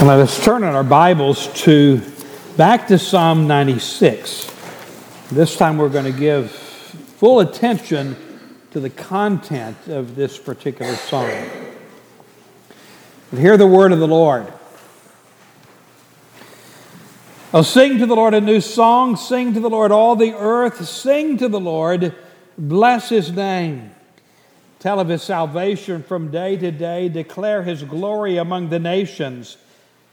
And let us turn in our Bibles to back to Psalm 96. This time we're going to give full attention to the content of this particular psalm. But hear the word of the Lord. Oh, sing to the Lord a new song. Sing to the Lord all the earth. Sing to the Lord. Bless his name. Tell of his salvation from day to day. Declare his glory among the nations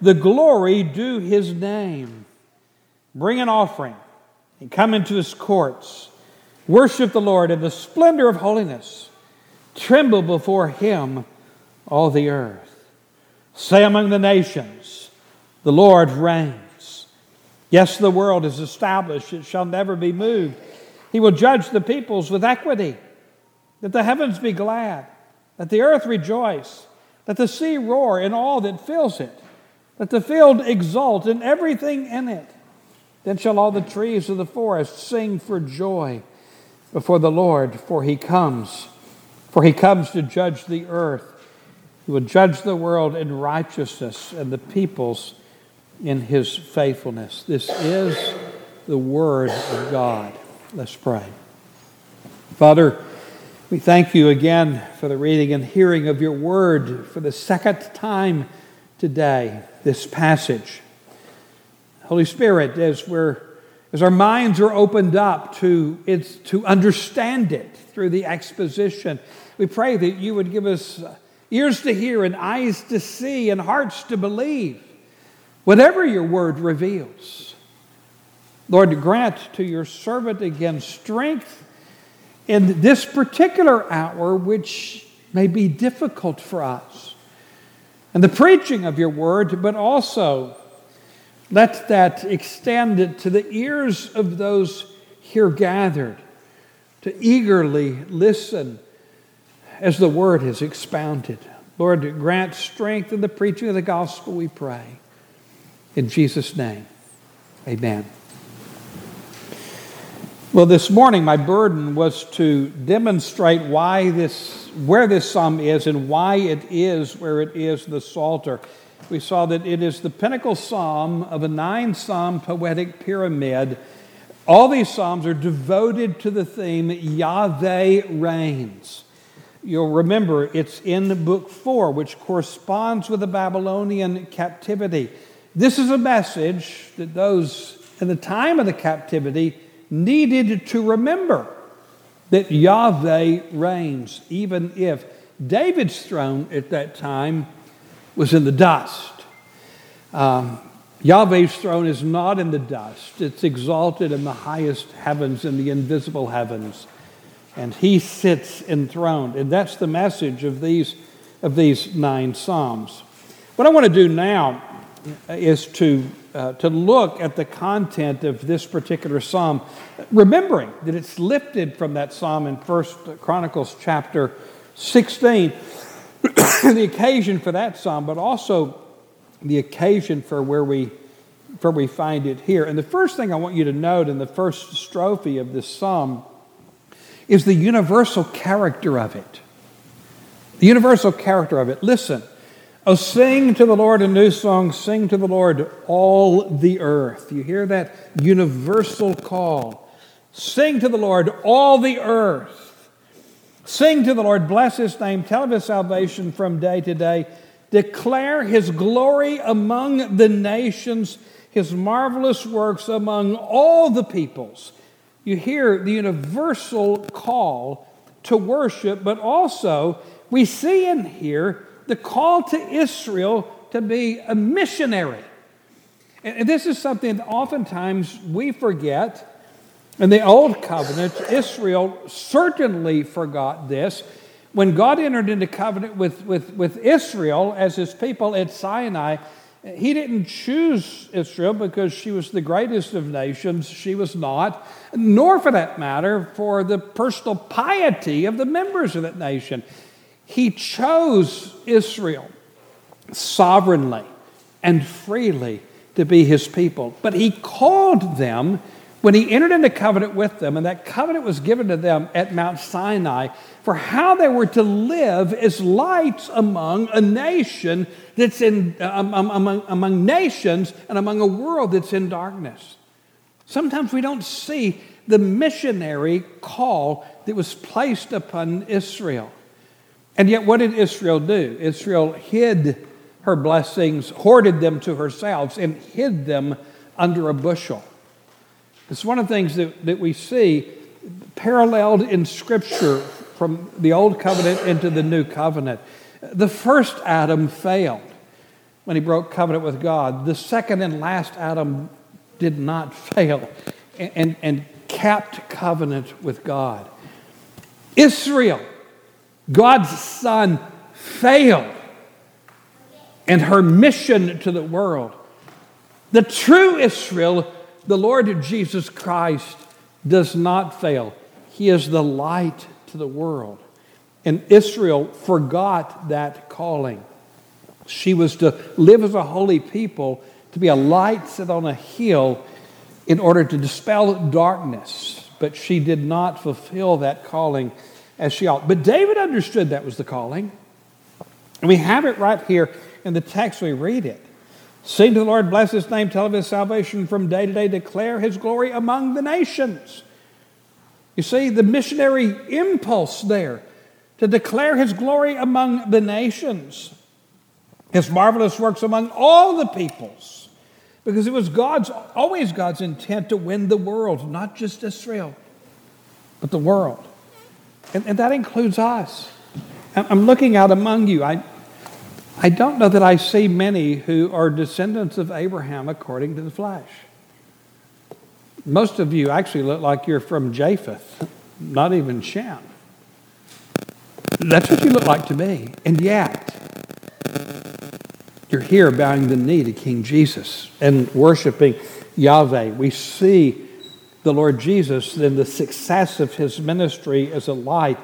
the glory due his name. Bring an offering and come into his courts. Worship the Lord in the splendor of holiness. Tremble before him, all the earth. Say among the nations, the Lord reigns. Yes, the world is established, it shall never be moved. He will judge the peoples with equity. Let the heavens be glad, let the earth rejoice, let the sea roar and all that fills it. Let the field exult and everything in it. Then shall all the trees of the forest sing for joy before the Lord, for he comes. For he comes to judge the earth. He will judge the world in righteousness and the peoples in his faithfulness. This is the word of God. Let's pray. Father, we thank you again for the reading and hearing of your word for the second time today, this passage. Holy Spirit, as we're as our minds are opened up to, it's, to understand it through the exposition, we pray that you would give us ears to hear and eyes to see and hearts to believe whatever your word reveals. Lord, grant to your servant again strength in this particular hour, which may be difficult for us and the preaching of your word, but also let that extend to the ears of those here gathered to eagerly listen as the word is expounded. Lord, grant strength in the preaching of the gospel, we pray. In Jesus' name, amen. Well, this morning, my burden was to demonstrate why this, where this psalm is and why it is where it is the Psalter. We saw that it is the pinnacle psalm of a nine psalm poetic pyramid. All these psalms are devoted to the theme Yahweh reigns. You'll remember it's in book four, which corresponds with the Babylonian captivity. This is a message that those in the time of the captivity needed to remember that Yahweh reigns, even if David's throne at that time was in the dust. Um, Yahweh's throne is not in the dust, it's exalted in the highest heavens, in the invisible heavens. And he sits enthroned. And that's the message of these, of these nine Psalms. What I want to do now is to uh, to look at the content of this particular psalm, remembering that it's lifted from that psalm in First Chronicles chapter 16, the occasion for that psalm, but also the occasion for where we where we find it here. And the first thing I want you to note in the first strophe of this psalm is the universal character of it. The universal character of it. Listen. Oh, sing to the Lord a new song. Sing to the Lord all the earth. You hear that universal call. Sing to the Lord all the earth. Sing to the Lord, bless his name, tell of his salvation from day to day. Declare his glory among the nations, his marvelous works among all the peoples. You hear the universal call to worship, but also we see in here the call to Israel to be a missionary. And this is something that oftentimes we forget. In the Old Covenant, Israel certainly forgot this. When God entered into covenant with, with, with Israel as his people at Sinai, He didn't choose Israel because she was the greatest of nations. She was not, nor for that matter, for the personal piety of the members of that nation. He chose Israel sovereignly and freely to be his people. But he called them when he entered into covenant with them, and that covenant was given to them at Mount Sinai for how they were to live as lights among a nation that's in, um, um, among, among nations and among a world that's in darkness. Sometimes we don't see the missionary call that was placed upon Israel. And yet, what did Israel do? Israel hid her blessings, hoarded them to herself, and hid them under a bushel. It's one of the things that, that we see paralleled in Scripture from the Old Covenant into the New Covenant. The first Adam failed when he broke covenant with God. The second and last Adam did not fail and, and, and kept covenant with God. Israel God's Son failed in her mission to the world. The true Israel, the Lord Jesus Christ, does not fail. He is the light to the world. And Israel forgot that calling. She was to live as a holy people, to be a light set on a hill in order to dispel darkness. But she did not fulfill that calling as she ought. But David understood that was the calling. And we have it right here in the text, we read it. Sing to the Lord, bless his name, tell of his salvation from day to day, declare his glory among the nations. You see, the missionary impulse there to declare his glory among the nations, his marvelous works among all the peoples, because it was God's, always God's intent to win the world, not just Israel, but the world. And, and that includes us. I'm looking out among you. I, I don't know that I see many who are descendants of Abraham according to the flesh. Most of you actually look like you're from Japheth, not even Shem. That's what you look like to me. And yet, you're here bowing the knee to King Jesus and worshiping Yahweh. We see the Lord Jesus in the success of his ministry as a light,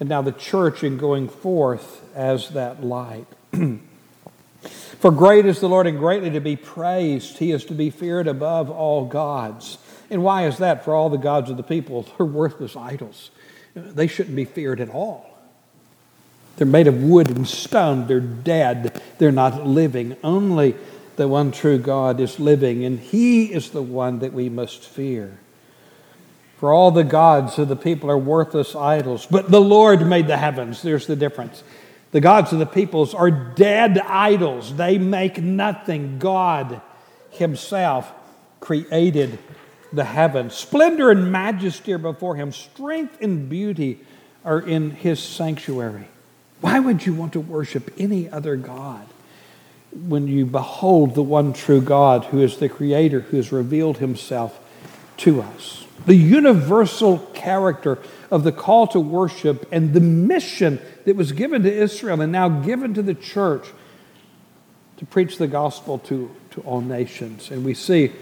and now the church in going forth as that light. For great is the Lord and greatly to be praised. He is to be feared above all gods. And why is that? For all the gods of the people are worthless idols. They shouldn't be feared at all. They're made of wood and stone. They're dead. They're not living. Only the one true God is living, and He is the one that we must fear. For all the gods of the people are worthless idols, but the Lord made the heavens. There's the difference. The gods of the peoples are dead idols, they make nothing. God Himself created the heavens. Splendor and majesty are before Him, strength and beauty are in His sanctuary. Why would you want to worship any other God when you behold the one true God who is the Creator, who has revealed Himself to us? the universal character of the call to worship and the mission that was given to Israel and now given to the church to preach the gospel to, to all nations. And we see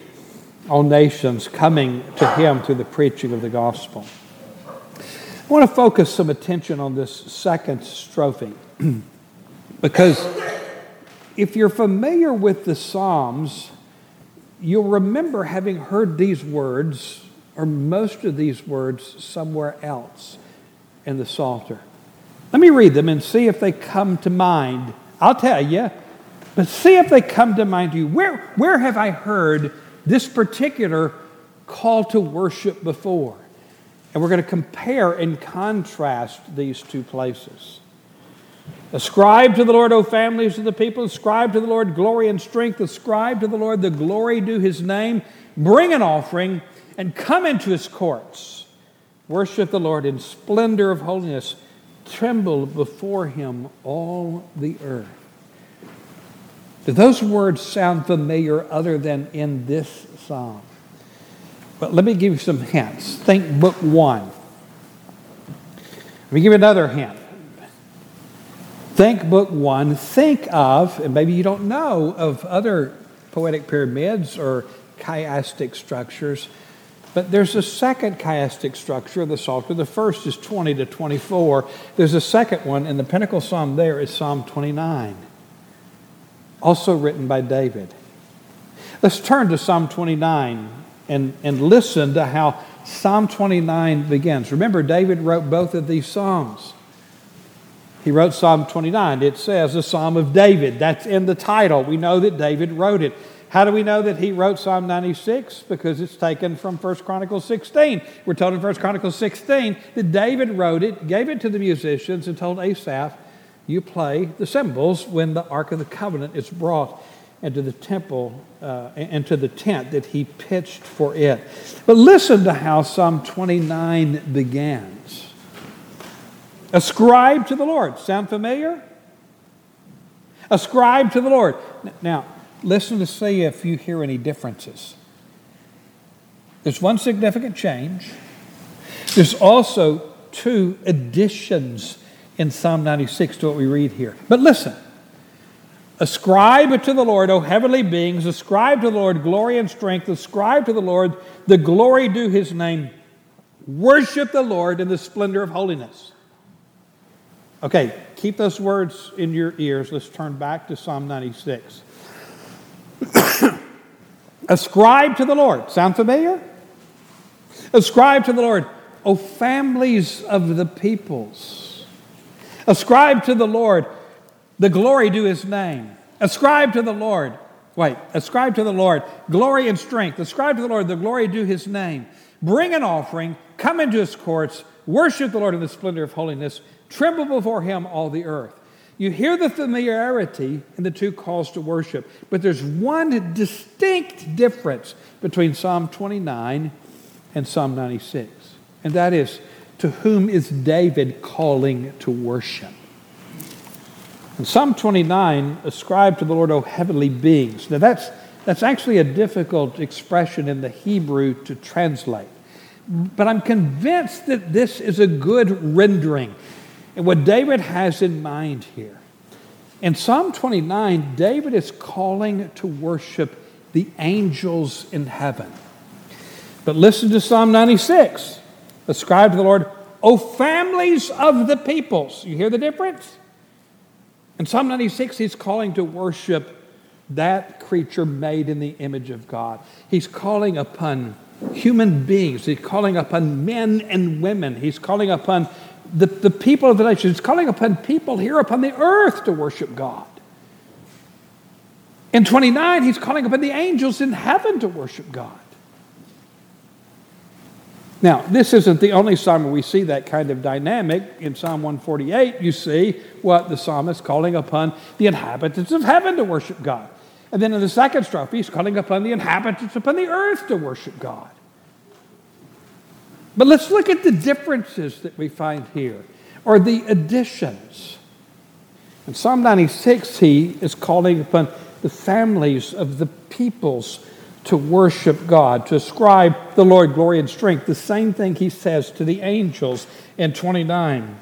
all nations coming to him through the preaching of the gospel. I want to focus some attention on this second strophe because if you're familiar with the Psalms, you'll remember having heard these words or most of these words somewhere else in the Psalter. Let me read them and see if they come to mind. I'll tell you, but see if they come to mind to you. Where, where have I heard this particular call to worship before? And we're going to compare and contrast these two places. Ascribe to the Lord, O families of the people. Ascribe to the Lord glory and strength. Ascribe to the Lord the glory due his name. Bring an offering and come into his courts. Worship the Lord in splendor of holiness. Tremble before him, all the earth. Do those words sound familiar other than in this psalm? But let me give you some hints. Think book one. Let me give you another hint. Think book one, think of, and maybe you don't know of other poetic pyramids or chiastic structures, but there's a second chiastic structure of the Psalter. The first is 20 to 24. There's a second one, and the pinnacle psalm there is Psalm 29, also written by David. Let's turn to Psalm 29 and, and listen to how Psalm 29 begins. Remember, David wrote both of these Psalms. He wrote Psalm 29. It says the Psalm of David. That's in the title. We know that David wrote it. How do we know that he wrote Psalm 96? Because it's taken from 1 Chronicles 16. We're told in 1 Chronicles 16 that David wrote it, gave it to the musicians, and told Asaph, You play the cymbals when the Ark of the Covenant is brought into the temple, uh, into the tent that he pitched for it. But listen to how Psalm 29 begins. Ascribe to the Lord. Sound familiar? Ascribe to the Lord. Now, listen to see if you hear any differences. There's one significant change. There's also two additions in Psalm 96 to what we read here. But listen Ascribe to the Lord, O heavenly beings, ascribe to the Lord glory and strength, ascribe to the Lord the glory due his name. Worship the Lord in the splendor of holiness. Okay, keep those words in your ears. Let's turn back to Psalm 96. Ascribe to the Lord. Sound familiar? Ascribe to the Lord, O families of the peoples. Ascribe to the Lord the glory due his name. Ascribe to the Lord. Wait, ascribe to the Lord glory and strength. Ascribe to the Lord the glory due his name. Bring an offering, come into his courts, worship the Lord in the splendor of holiness. Tremble before him, all the earth. You hear the familiarity in the two calls to worship, but there's one distinct difference between Psalm 29 and Psalm 96, and that is to whom is David calling to worship? In Psalm 29, ascribe to the Lord, O heavenly beings. Now that's, that's actually a difficult expression in the Hebrew to translate. But I'm convinced that this is a good rendering and what David has in mind here. In Psalm 29, David is calling to worship the angels in heaven. But listen to Psalm 96. Ascribe to the Lord, O families of the peoples. You hear the difference? In Psalm 96, he's calling to worship that creature made in the image of God. He's calling upon human beings. He's calling upon men and women. He's calling upon the, the people of the nation. He's calling upon people here upon the earth to worship God. In 29, he's calling upon the angels in heaven to worship God. Now, this isn't the only psalm where we see that kind of dynamic. In Psalm 148, you see what the psalmist calling upon the inhabitants of heaven to worship God. And then in the second strophe, he's calling upon the inhabitants upon the earth to worship God. But let's look at the differences that we find here, or the additions. In Psalm 96, he is calling upon the families of the peoples to worship God, to ascribe the Lord glory and strength. The same thing he says to the angels in 29.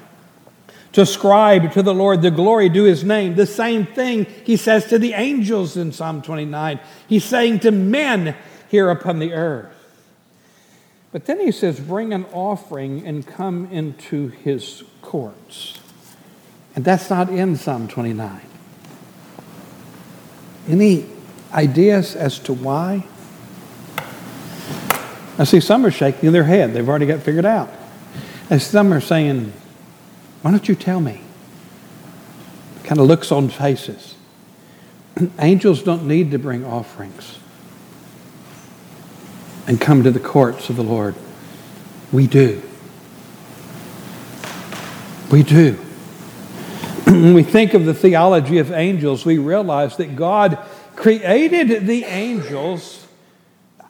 To ascribe to the Lord the glory due his name. The same thing he says to the angels in Psalm 29. He's saying to men here upon the earth. But then he says, Bring an offering and come into his courts. And that's not in Psalm 29. Any ideas as to why? I see some are shaking their head. They've already got figured out. And some are saying, Why don't you tell me? Kind of looks on faces. Angels don't need to bring offerings and come to the courts of the Lord. We do. We do. when we think of the theology of angels, we realize that God created the angels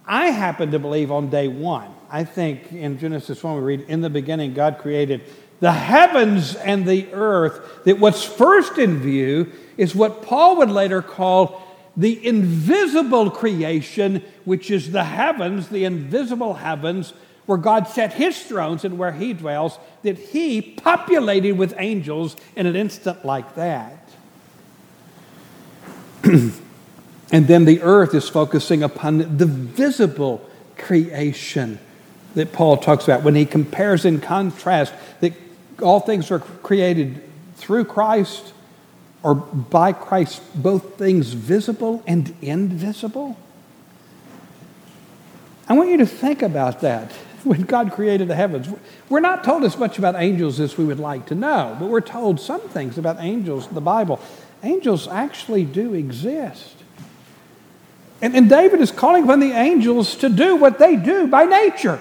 I happen to believe on day one. I think in Genesis 1 we read, In the beginning, God created the heavens and the earth. That what's first in view is what Paul would later call the invisible creation, which is the heavens, the invisible heavens, where God set his thrones and where he dwells, that he populated with angels in an instant like that. and then the earth is focusing upon the visible creation that Paul talks about when he compares and contrasts that all things are created through Christ or by Christ, both things visible and invisible. I want you to think about that when God created the heavens. We're not told as much about angels as we would like to know, but we're told some things about angels in the Bible. Angels actually do exist. And, and David is calling upon the angels to do what they do by nature.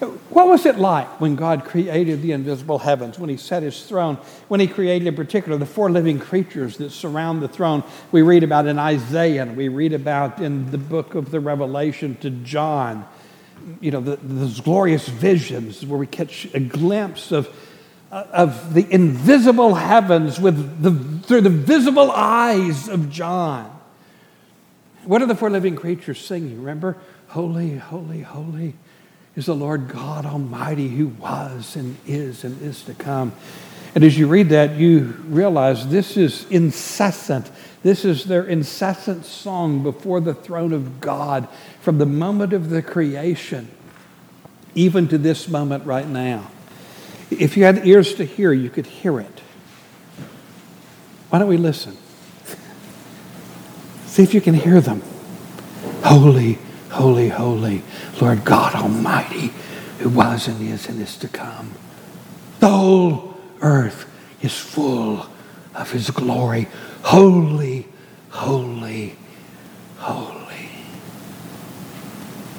What was it like when God created the invisible heavens, when He set His throne, when He created in particular the four living creatures that surround the throne? We read about in Isaiah, and we read about in the book of the Revelation to John, you know, the, those glorious visions where we catch a glimpse of, uh, of the invisible heavens with the, through the visible eyes of John. What are the four living creatures singing? Remember? Holy, holy, holy is the Lord God Almighty who was and is and is to come. And as you read that, you realize this is incessant. This is their incessant song before the throne of God from the moment of the creation, even to this moment right now. If you had ears to hear, you could hear it. Why don't we listen? See if you can hear them. Holy, holy, holy, Lord God Almighty, who was and is and is to come. The whole earth is full of his glory. Holy, holy, holy.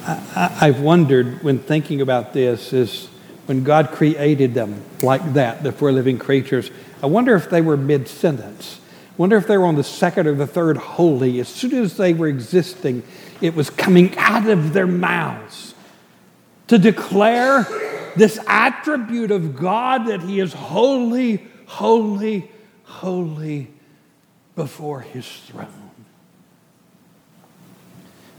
I, have wondered when thinking about this is when God created them like that, the four living creatures, I wonder if they were mid sentence Wonder if they were on the second or the third holy. As soon as they were existing, it was coming out of their mouths to declare this attribute of God that He is holy, holy, holy before His throne.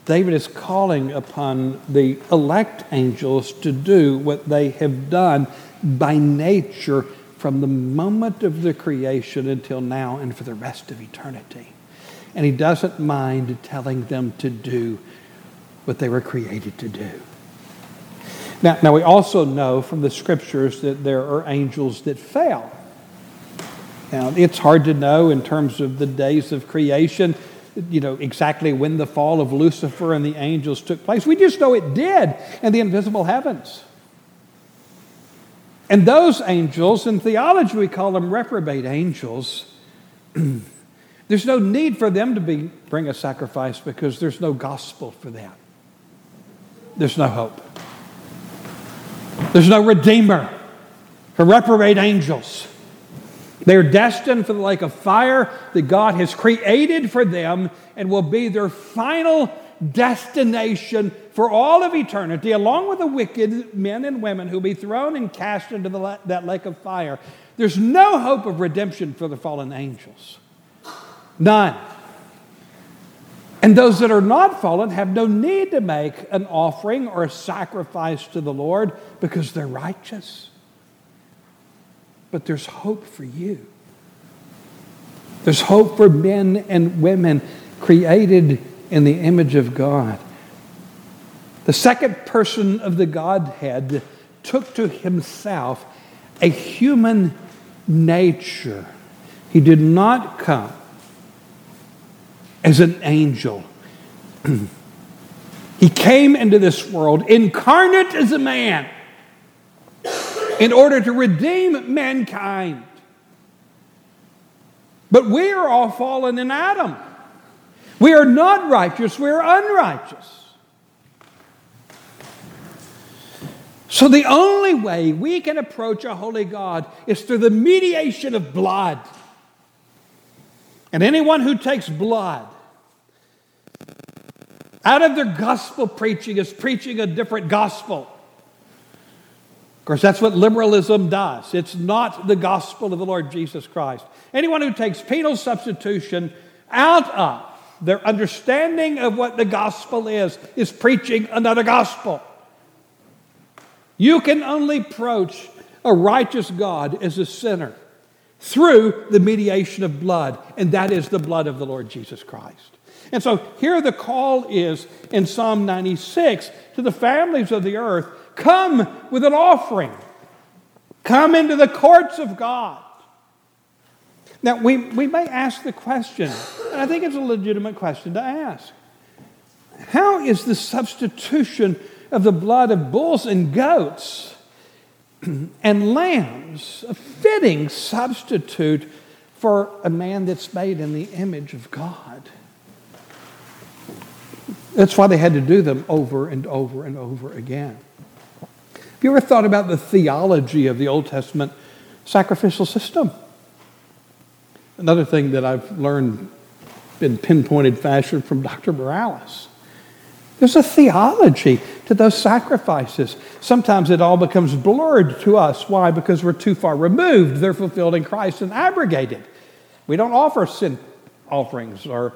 David is calling upon the elect angels to do what they have done by nature from the moment of the creation until now and for the rest of eternity. And he doesn't mind telling them to do what they were created to do. Now, now we also know from the scriptures that there are angels that fail. Now, it's hard to know in terms of the days of creation, you know, exactly when the fall of Lucifer and the angels took place. We just know it did in the invisible heavens. And those angels, in theology we call them reprobate angels, there's no need for them to be, bring a sacrifice because there's no gospel for them. There's no hope. There's no redeemer for reprobate angels. They're destined for the lake of fire that God has created for them and will be their final destination for all of eternity, along with the wicked men and women who will be thrown and cast into the, that lake of fire. There's no hope of redemption for the fallen angels. None. And those that are not fallen have no need to make an offering or a sacrifice to the Lord because they're righteous. But there's hope for you. There's hope for men and women created in the image of God. The second person of the Godhead took to himself a human nature. He did not come as an angel. he came into this world incarnate as a man in order to redeem mankind. But we are all fallen in Adam. We are not righteous, we are unrighteous. So, the only way we can approach a holy God is through the mediation of blood. And anyone who takes blood out of their gospel preaching is preaching a different gospel. Of course, that's what liberalism does. It's not the gospel of the Lord Jesus Christ. Anyone who takes penal substitution out of their understanding of what the gospel is, is preaching another gospel. You can only approach a righteous God as a sinner through the mediation of blood, and that is the blood of the Lord Jesus Christ. And so here the call is in Psalm 96 to the families of the earth come with an offering, come into the courts of God. Now, we, we may ask the question, and I think it's a legitimate question to ask how is the substitution of the blood of bulls and goats and lambs a fitting substitute for a man that's made in the image of God? That's why they had to do them over and over and over again. Have you ever thought about the theology of the Old Testament sacrificial system? Another thing that I've learned in pinpointed fashion from Dr. Morales. There's a theology to those sacrifices. Sometimes it all becomes blurred to us. Why? Because we're too far removed. They're fulfilled in Christ and abrogated. We don't offer sin offerings or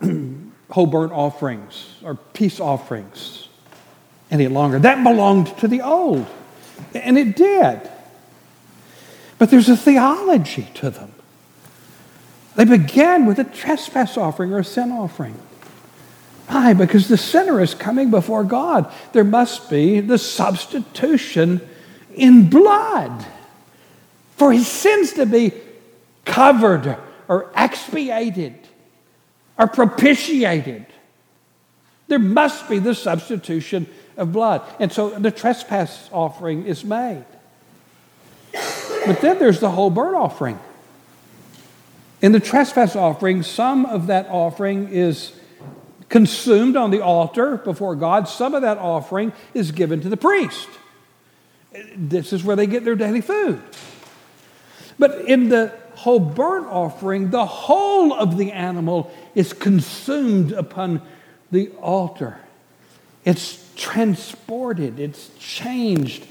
whole burnt offerings or peace offerings any longer. That belonged to the old, and it did. But there's a theology to them. They began with a trespass offering or a sin offering. Why? Because the sinner is coming before God. There must be the substitution in blood for his sins to be covered or expiated or propitiated. There must be the substitution of blood. And so the trespass offering is made. But then there's the whole burnt offering. In the trespass offering, some of that offering is consumed on the altar before God, some of that offering is given to the priest. This is where they get their daily food. But in the whole burnt offering, the whole of the animal is consumed upon the altar. It's transported, it's changed,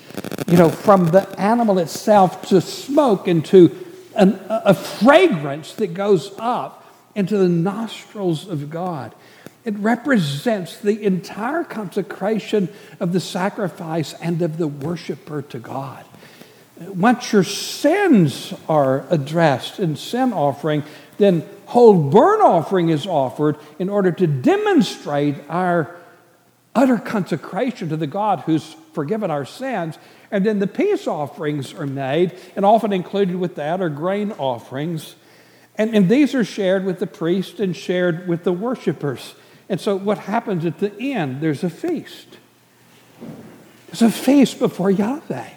you know, from the animal itself to smoke into an, a fragrance that goes up into the nostrils of God. It represents the entire consecration of the sacrifice and of the worshiper to God. Once your sins are addressed in sin offering, then whole burnt offering is offered in order to demonstrate our utter consecration to the God who's forgiven our sins. And then the peace offerings are made, and often included with that are grain offerings. And, and these are shared with the priest and shared with the worshipers. And so what happens at the end? There's a feast. There's a feast before Yahweh.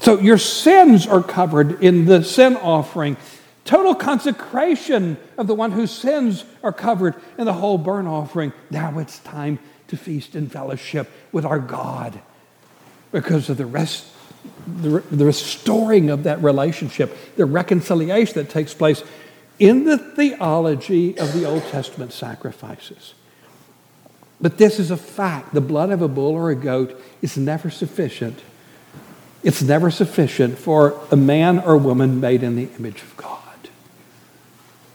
So your sins are covered in the sin offering. Total consecration of the one whose sins are covered in the whole burnt offering. Now it's time to feast in fellowship with our God because of the rest the, restoring of that relationship, the reconciliation that takes place in the theology of the Old Testament sacrifices. But this is a fact. The blood of a bull or a goat is never sufficient it's never sufficient for a man or woman made in the image of God.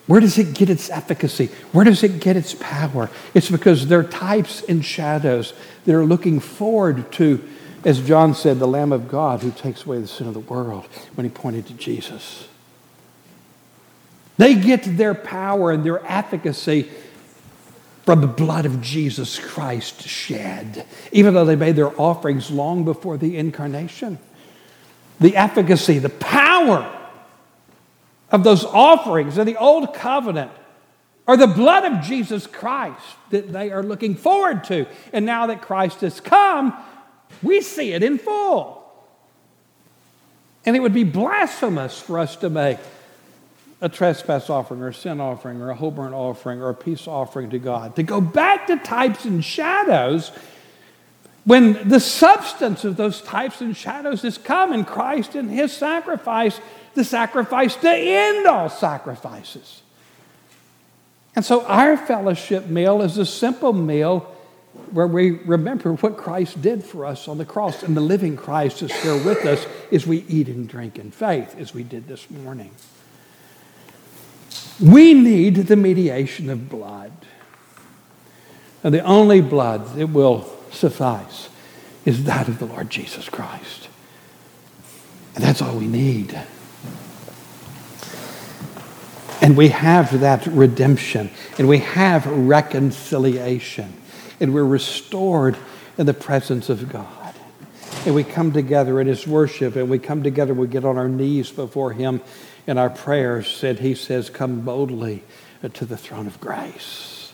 Where does it get its efficacy? Where does it get its power? It's because they're types and shadows that are looking forward to, as John said, the Lamb of God who takes away the sin of the world when he pointed to Jesus. They get their power and their efficacy from the blood of Jesus Christ shed, even though they made their offerings long before the incarnation the efficacy, the power of those offerings in the old covenant are the blood of Jesus Christ that they are looking forward to. And now that Christ has come, we see it in full. And it would be blasphemous for us to make a trespass offering or a sin offering or a whole burnt offering or a peace offering to God. To go back to types and shadows when the substance of those types and shadows has come in Christ and his sacrifice, the sacrifice to end all sacrifices. And so our fellowship meal is a simple meal where we remember what Christ did for us on the cross, and the living Christ is here with us as we eat and drink in faith, as we did this morning. We need the mediation of blood. And the only blood that will suffice is that of the Lord Jesus Christ. And that's all we need. And we have that redemption, and we have reconciliation, and we're restored in the presence of God. And we come together in His worship, and we come together, we get on our knees before Him in our prayers, and He says, Come boldly to the throne of grace.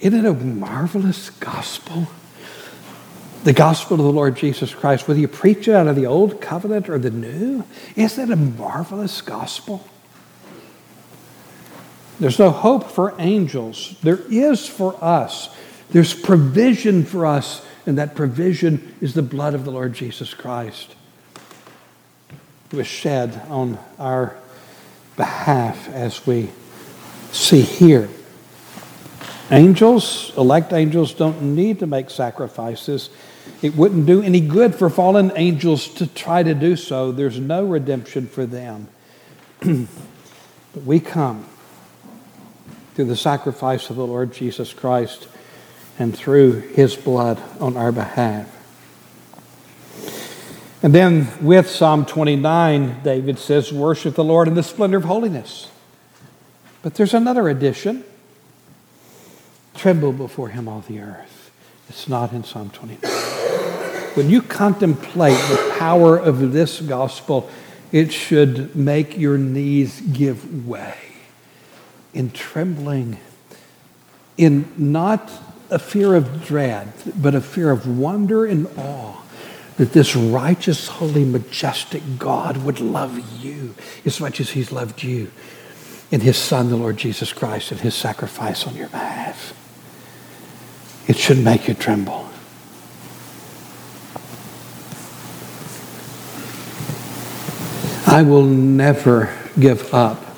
Isn't it a marvelous gospel? The gospel of the Lord Jesus Christ, whether you preach it out of the old covenant or the new, isn't it a marvelous gospel? There's no hope for angels. There is for us. There's provision for us, and that provision is the blood of the Lord Jesus Christ. It was shed on our behalf as we see here. Angels, elect angels, don't need to make sacrifices. It wouldn't do any good for fallen angels to try to do so. There's no redemption for them. but we come through the sacrifice of the Lord Jesus Christ and through his blood on our behalf. And then with Psalm 29, David says, Worship the Lord in the splendor of holiness. But there's another addition tremble before him, all the earth. It's not in Psalm 29. When you contemplate the power of this gospel, it should make your knees give way in trembling, in not a fear of dread, but a fear of wonder and awe that this righteous, holy, majestic God would love you as much as he's loved you in his Son, the Lord Jesus Christ, and his sacrifice on your behalf. It should make you tremble. I will never give up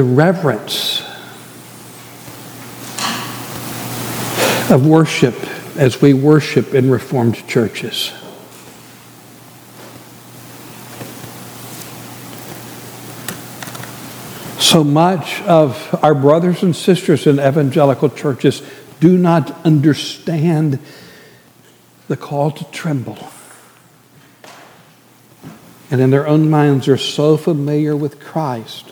the reverence of worship as we worship in Reformed churches. So much of our brothers and sisters in evangelical churches do not understand the call to tremble. And in their own minds are so familiar with Christ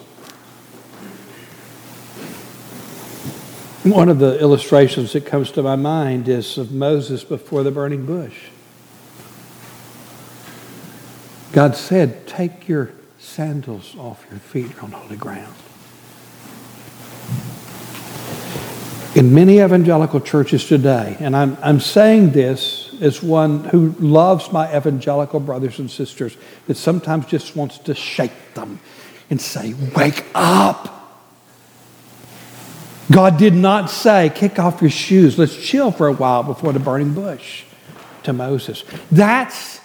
One of the illustrations that comes to my mind is of Moses before the burning bush. God said, Take your sandals off your feet on holy ground. In many evangelical churches today, and I'm, I'm saying this as one who loves my evangelical brothers and sisters, that sometimes just wants to shake them and say, Wake up! God did not say, kick off your shoes, let's chill for a while before the burning bush to Moses. That's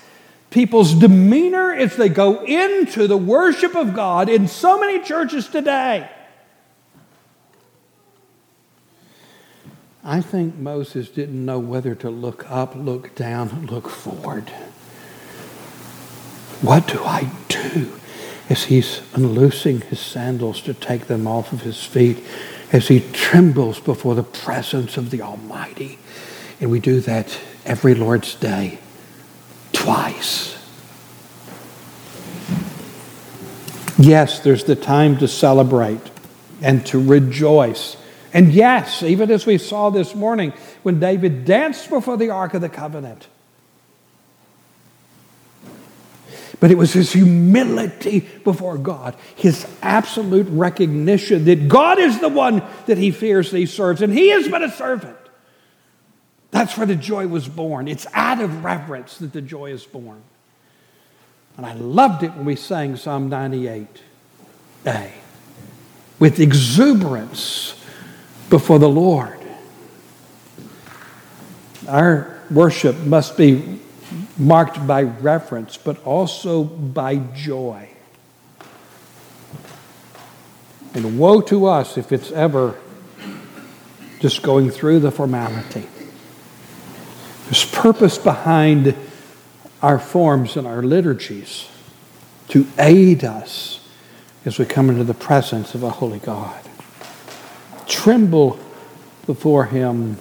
people's demeanor as they go into the worship of God in so many churches today. I think Moses didn't know whether to look up, look down, look forward. What do I do as he's unloosing his sandals to take them off of his feet? As he trembles before the presence of the Almighty. And we do that every Lord's Day, twice. Yes, there's the time to celebrate and to rejoice. And yes, even as we saw this morning when David danced before the Ark of the Covenant, But it was his humility before God, his absolute recognition that God is the one that he fears he serves, and he is but a servant. That's where the joy was born. It's out of reverence that the joy is born. And I loved it when we sang Psalm 98a with exuberance before the Lord. Our worship must be marked by reverence, but also by joy. And woe to us if it's ever just going through the formality. There's purpose behind our forms and our liturgies to aid us as we come into the presence of a holy God. Tremble before him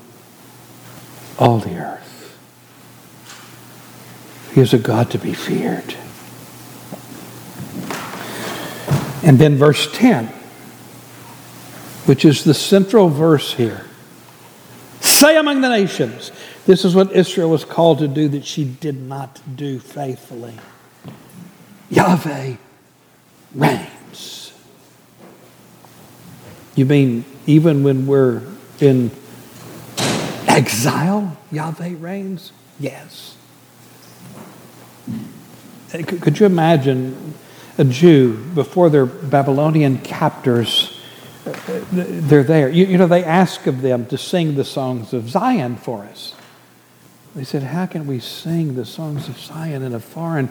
all the earth. He is a God to be feared. And then verse 10, which is the central verse here. Say among the nations, this is what Israel was called to do that she did not do faithfully. Yahweh reigns. You mean even when we're in exile, Yahweh reigns? Yes. Could you imagine a Jew before their Babylonian captors? Uh, they're there. You, you know, they ask of them to sing the songs of Zion for us. They said, How can we sing the songs of Zion in a foreign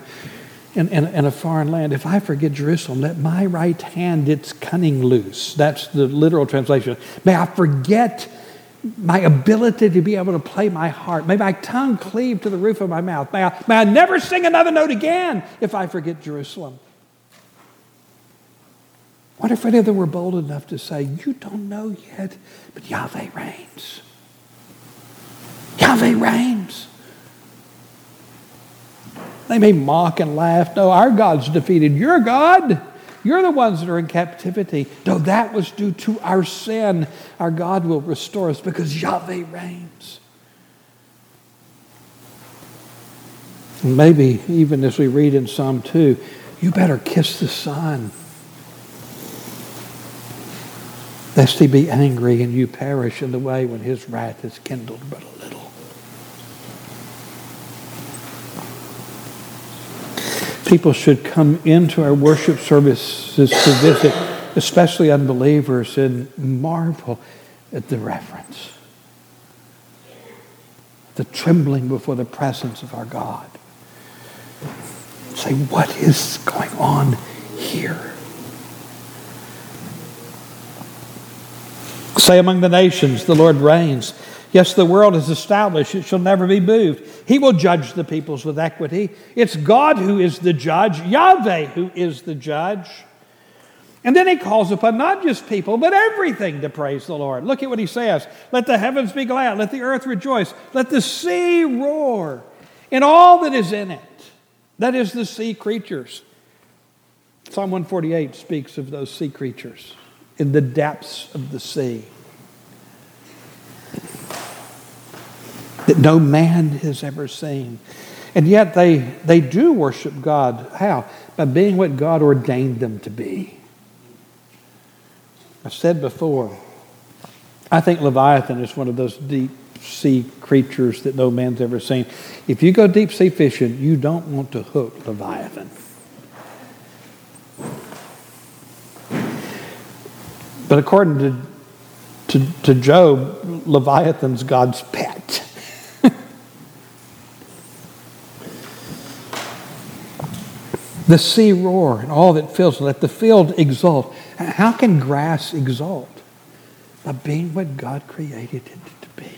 in, in, in, a foreign land. If I forget Jerusalem, let my right hand its cunning loose. That's the literal translation. May I forget my ability to be able to play my heart. May my tongue cleave to the roof of my mouth. May I, may I never sing another note again if I forget Jerusalem. What if any of them were bold enough to say, You don't know yet, but Yahweh reigns? Yahweh reigns. They may mock and laugh. No, our God's defeated. Your God. You're the ones that are in captivity. Though that was due to our sin, our God will restore us because Yahweh reigns. Maybe even as we read in Psalm 2, you better kiss the Son, lest he be angry and you perish in the way when his wrath is kindled but a little. People should come into our worship services to visit, especially unbelievers, and marvel at the reverence, the trembling before the presence of our God. Say, what is going on here? Say among the nations, the Lord reigns. Yes, the world is established, it shall never be moved. He will judge the peoples with equity. It's God who is the judge, Yahweh who is the judge. And then he calls upon not just people, but everything to praise the Lord. Look at what he says Let the heavens be glad, let the earth rejoice, let the sea roar, and all that is in it. That is the sea creatures. Psalm 148 speaks of those sea creatures in the depths of the sea. That no man has ever seen. And yet they, they do worship God. How? By being what God ordained them to be. I said before, I think Leviathan is one of those deep sea creatures that no man's ever seen. If you go deep sea fishing, you don't want to hook Leviathan. But according to, to, to Job, Leviathan's God's pet. The sea roar and all that fills it. Let the field exult. How can grass exult? By being what God created it to be.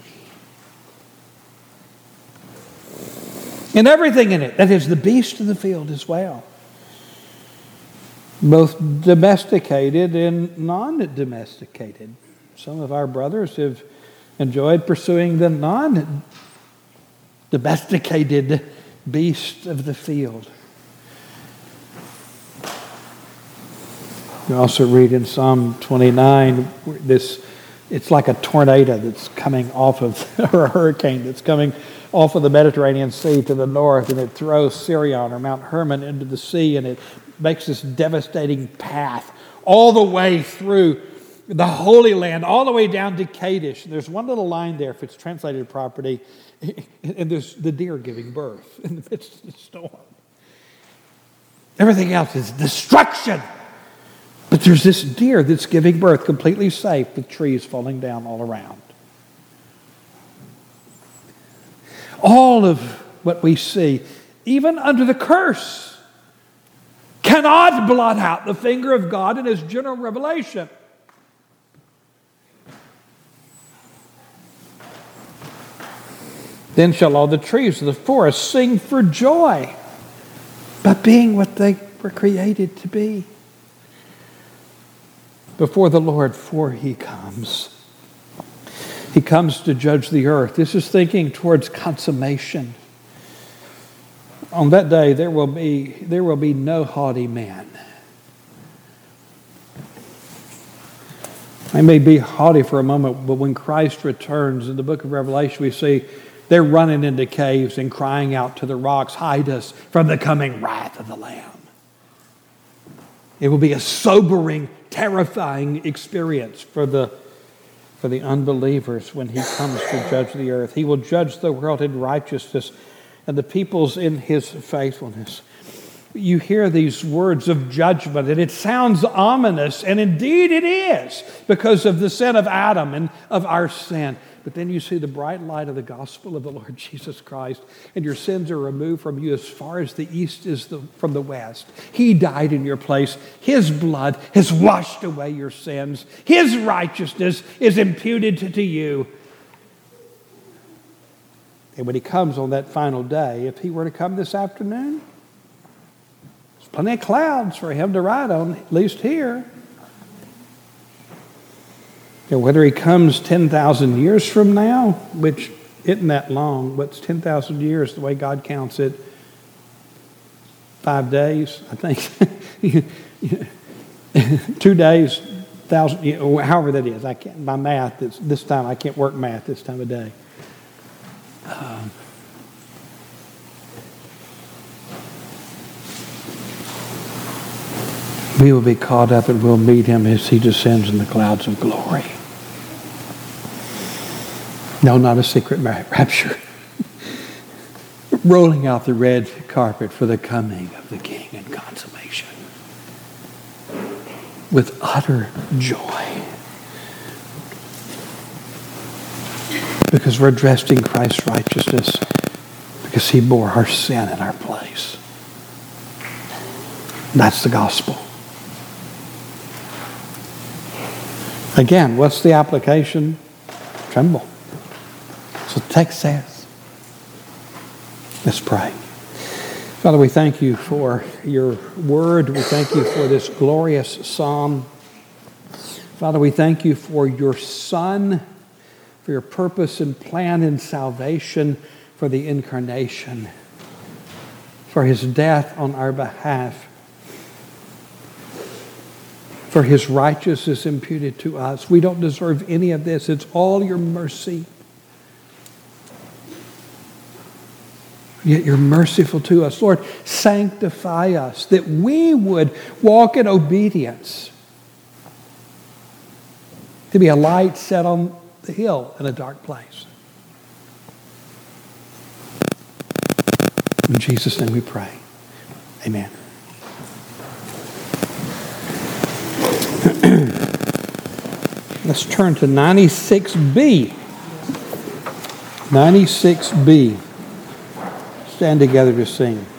And everything in it, that is the beast of the field as well. Both domesticated and non domesticated. Some of our brothers have enjoyed pursuing the non domesticated beast of the field. You also read in Psalm 29 this it's like a tornado that's coming off of or a hurricane that's coming off of the Mediterranean Sea to the north and it throws Sirion or Mount Hermon into the sea and it makes this devastating path all the way through the Holy Land, all the way down to Kadesh. There's one little line there, if it's translated properly, and there's the deer giving birth in the midst of the storm. Everything else is destruction. But there's this deer that's giving birth completely safe with trees falling down all around. All of what we see, even under the curse, cannot blot out the finger of God in His general revelation. Then shall all the trees of the forest sing for joy by being what they were created to be before the Lord, for he comes. He comes to judge the earth. This is thinking towards consummation. On that day, there will be, there will be no haughty man. They may be haughty for a moment, but when Christ returns in the book of Revelation, we see they're running into caves and crying out to the rocks, Hide us from the coming wrath of the Lamb. It will be a sobering, terrifying experience for the, for the unbelievers when he comes to judge the earth. He will judge the world in righteousness and the peoples in his faithfulness. You hear these words of judgment, and it sounds ominous, and indeed it is because of the sin of Adam and of our sin. But then you see the bright light of the gospel of the Lord Jesus Christ, and your sins are removed from you as far as the east is the, from the west. He died in your place. His blood has washed away your sins. His righteousness is imputed to, to you. And when he comes on that final day, if he were to come this afternoon, there's plenty of clouds for him to ride on, at least here. And whether he comes 10,000 years from now, which isn't that long, but it's 10,000 years the way God counts it, five days, I think. Two days, thousand, however that is. I can't, my math, this time, I can't work math this time of day. Um, we will be caught up and we'll meet him as he descends in the clouds of glory. No, not a secret rapture. Rolling out the red carpet for the coming of the King and consummation. With utter joy. Because we're dressed in Christ's righteousness. Because he bore our sin in our place. That's the gospel. Again, what's the application? Tremble. So the text says. Let's pray. Father, we thank you for your word. We thank you for this glorious psalm. Father, we thank you for your Son, for your purpose and plan in salvation, for the incarnation, for his death on our behalf for his righteousness imputed to us. We don't deserve any of this. It's all your mercy. Yet you're merciful to us. Lord, sanctify us that we would walk in obedience, to be a light set on the hill in a dark place. In Jesus' name we pray. Amen. Let's turn to 96b. 96b. Stand together to sing.